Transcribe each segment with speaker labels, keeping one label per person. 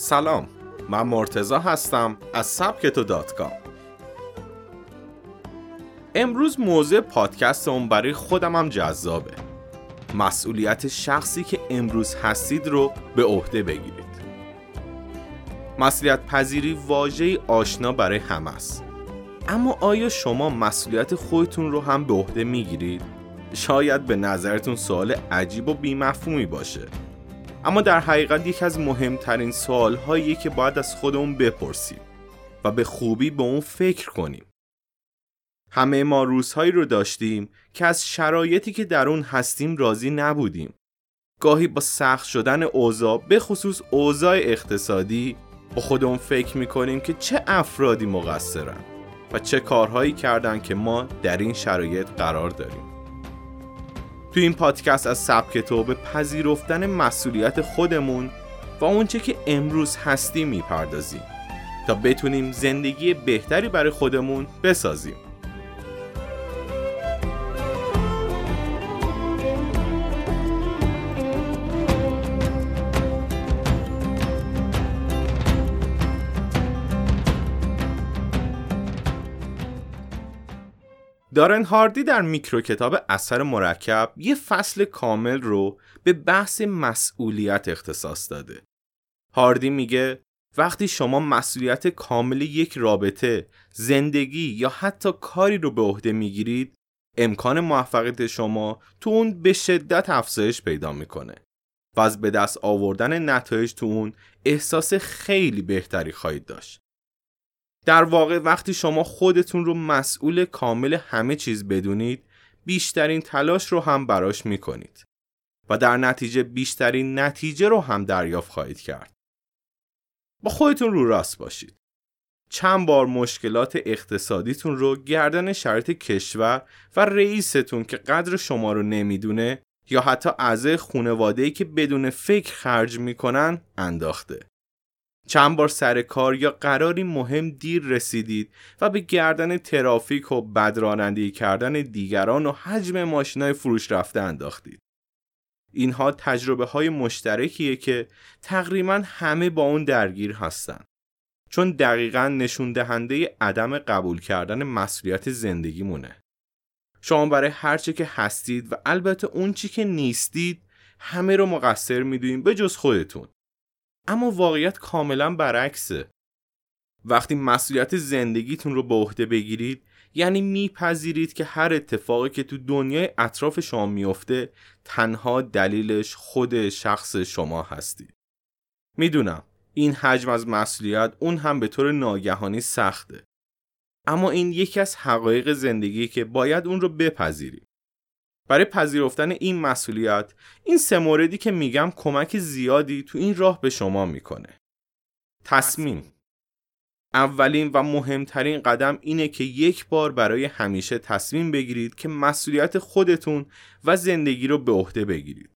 Speaker 1: سلام من مرتزا هستم از سبکتو دات کام. امروز موضوع پادکست اون برای خودم هم جذابه. مسئولیت شخصی که امروز هستید رو به عهده بگیرید. مسئولیت پذیری واژه آشنا برای همه است. اما آیا شما مسئولیت خودتون رو هم به عهده می‌گیرید؟ شاید به نظرتون سوال عجیب و بیمفهومی باشه. اما در حقیقت یکی از مهمترین سوال هایی که باید از خودمون بپرسیم و به خوبی به اون فکر کنیم. همه ما روزهایی رو داشتیم که از شرایطی که در اون هستیم راضی نبودیم. گاهی با سخت شدن اوضاع به خصوص اوضاع اقتصادی با خودمون فکر می‌کنیم که چه افرادی مقصرن و چه کارهایی کردن که ما در این شرایط قرار داریم. تو این پادکست از سبک تو به پذیرفتن مسئولیت خودمون و اونچه که امروز هستیم می‌پردازیم تا بتونیم زندگی بهتری برای خودمون بسازیم. دارن هاردی در میکرو کتاب اثر مرکب یه فصل کامل رو به بحث مسئولیت اختصاص داده. هاردی میگه وقتی شما مسئولیت کامل یک رابطه، زندگی یا حتی کاری رو به عهده می‌گیرید، امکان موفقیت شما تو اون به شدت افزایش پیدا می‌کنه و از به دست آوردن نتایج تو اون احساس خیلی بهتری خواهید داشت. در واقع وقتی شما خودتون رو مسئول کامل همه چیز بدونید بیشترین تلاش رو هم براش می‌کنید و در نتیجه بیشترین نتیجه رو هم دریافت خواهید کرد. با خودتون رو راست باشید. چند بار مشکلات اقتصادیتون رو گردن شرط کشور و رئیستون که قدر شما رو نمی‌دونه یا حتی اعضای خانواده‌ای که بدون فکر خرج می‌کنن انداخته. چند بار سر کار یا قراری مهم دیر رسیدید و به گردن ترافیک و بدرانندگی کردن دیگران و حجم ماشینای فروش رفته انداختید. اینها تجربه های مشترکیه که تقریبا همه با اون درگیر هستن. چون دقیقا نشون دهنده عدم قبول کردن مسئولیت زندگیمونه. شما برای هرچه که هستید و البته اون چی که نیستید همه رو مقصر می‌دونید به جز خودتون. اما واقعیت کاملا برعکسه. وقتی مسئولیت زندگیتون رو به عهده بگیرید یعنی میپذیرید که هر اتفاقی که تو دنیای اطراف شما میفته تنها دلیلش خود شخص شما هستید می‌دونم این حجم از مسئولیت اون هم به طور ناگهانی سخته. اما این یکی از حقایق زندگی که باید اون رو بپذیرید برای پذیرفتن این مسئولیت این سه موردی که میگم کمک زیادی تو این راه به شما می‌کنه. تصمیم. اولین و مهمترین قدم اینه که یک بار برای همیشه تصمیم بگیرید که مسئولیت خودتون و زندگی رو به عهده بگیرید.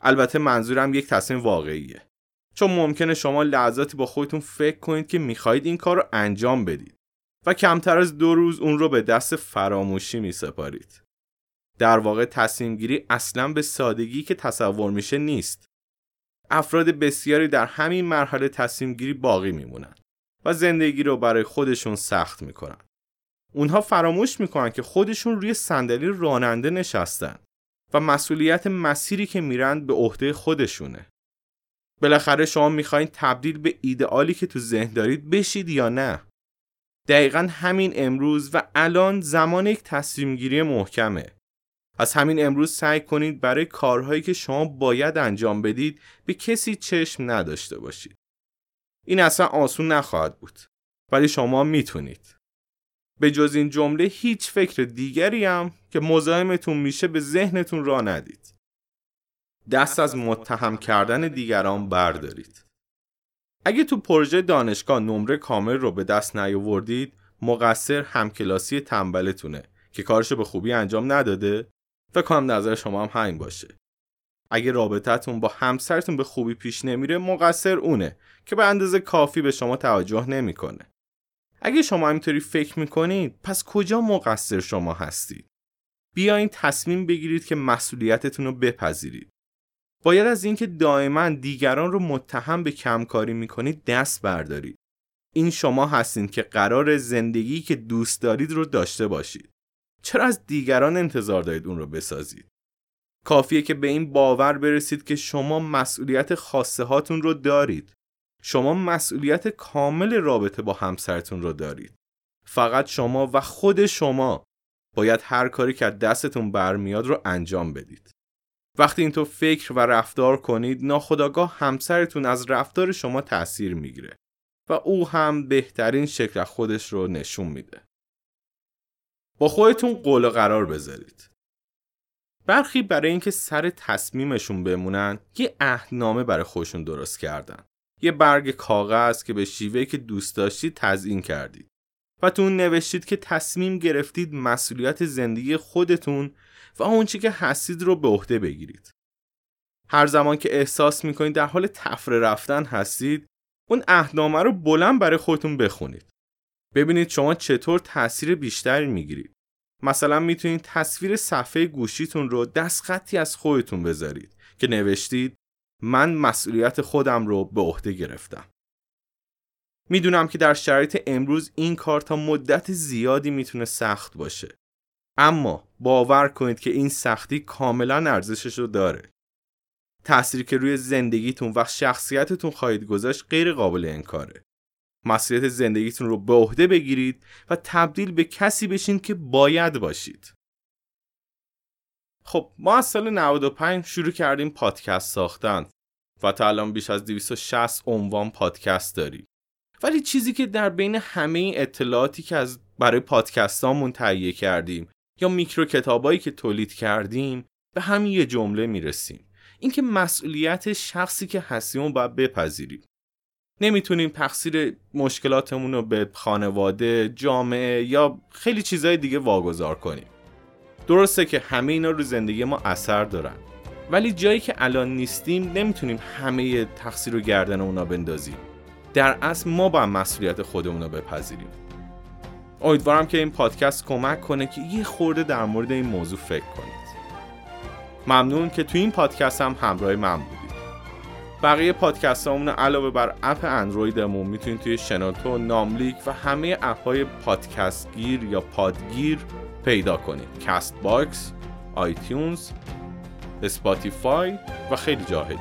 Speaker 1: البته منظورم یک تصمیم واقعیه. چون ممکنه شما لحظاتی با خودتون فکر کنید که می‌خواهید این کار رو انجام بدید و کمتر از دو روز اون رو به دست فراموشی میسپارید. در واقع تصمیم گیری اصلا به سادگی که تصور میشه نیست. افراد بسیاری در همین مرحله تصمیم گیری باقی میمونن و زندگی رو برای خودشون سخت می‌کنن. اونها فراموش می‌کنن که خودشون روی صندلی راننده نشستن و مسئولیت مسیری که میرند به عهده خودشونه. بالاخره شما می‌خواین تبدیل به ایدئالی که تو ذهن دارید بشید یا نه؟ دقیقا همین امروز و الان زمان یک تصمیم گیری محکمه از همین امروز سعی کنید برای کارهایی که شما باید انجام بدید به کسی چشم نداشته باشید. این اصلا آسون نخواهد بود. ولی شما می‌تونید. به جز این جمله هیچ فکر دیگری هم که مزاحمتون میشه به ذهنتون را ندید. دست از متهم کردن دیگران بردارید. اگه تو پروژه دانشگاه نمره کامل رو به دست نیاوردید، مقصر همکلاسی تنبلتونه که کارشو به خوبی انجام نداده فکر کنم نظر شما هم همین باشه اگه رابطتون با همسرتون به خوبی پیش نمیره مقصر اونه که به اندازه کافی به شما توجه نمی‌کنه اگه شما همینطوری فکر می‌کنید پس کجا مقصر شما هستید بیاین تصمیم بگیرید که مسئولیتتون رو بپذیرید باید از اینکه دائما دیگران رو متهم به کمکاری می‌کنید دست بردارید. این شما هستید که قرار زندگی که دوست دارید رو داشته باشید. چرا از دیگران انتظار دارید اون رو بسازید؟ کافیه که به این باور برسید که شما مسئولیت خاصه هاتون رو دارید. شما مسئولیت کامل رابطه با همسرتون رو دارید. فقط شما و خود شما باید هر کاری که دستتون برمیاد رو انجام بدید. وقتی اینطور فکر و رفتار کنید ناخداگاه همسرتون از رفتار شما تأثیر می‌گیره و او هم بهترین شکل خودش رو نشون میده. با خودتون قول قرار بذارید. برخی برای اینکه سر تصمیمشون بمونن یه عهدنامه برای خودشون درست کردن. یه برگ کاغذ که به شیوهی که دوست داشتید تزیین کردید. و تو اون نوشتید که تصمیم گرفتید مسئولیت زندگی خودتون و اونچه که هستید رو به عهده بگیرید. هر زمان که احساس می‌کنید در حال تفره رفتن هستید اون عهدنامه رو بلند برای خودتون بخونید. ببینید شما چطور تاثیر بیشتری می‌گیرید. مثلا می‌تونید تصویر صفحه گوشیتون رو دستخطی از خودتون بذارید که نوشتید من مسئولیت خودم رو به عهده گرفتم. می‌دونم که در شرایط امروز این کار تا مدت زیادی می‌تونه سخت باشه. اما باور کنید که این سختی کاملا ارزشش رو داره. تأثیری که روی زندگیتون و شخصیتتون خواهید گذاشت غیر قابل انکاره. مسئولیت زندگیتون رو به عهده بگیرید و تبدیل به کسی بشین که باید باشید. خب ما از سال 95 شروع کردیم پادکست ساختن و تا الان بیش از 260 عنوان پادکست داریم. ولی چیزی که در بین همه اطلاعاتی که از برای پادکستامون تهیه کردیم یا میکرو کتابایی که تولید کردیم به همین یه جمله می‌رسیم اینکه مسئولیت شخصی که هستیم باید بپذیریم نمی‌تونیم تقصیر مشکلاتمون رو به خانواده، جامعه یا خیلی چیزهای دیگه واگذار کنیم. درسته که همه اینا رو زندگی ما اثر دارن. ولی جایی که الان نیستیم نمی‌تونیم همه تقصیر رو گردن اونا بندازیم. در اصل ما با مسئولیت خودمون رو بپذیریم. امیدوارم که این پادکست کمک کنه که یه خورده در مورد این موضوع فکر کنید. ممنون که تو این پادکست هم همراه من بودید. بقیه پادکست‌هامون علاوه بر app اندرویدمون می‌تونید توی شنوتو، ناملیک و همه app های پادکست گیر یا پادگیر پیدا کنید. کست باکس، آیتیونز، اسپاتیفای و خیلی جاهای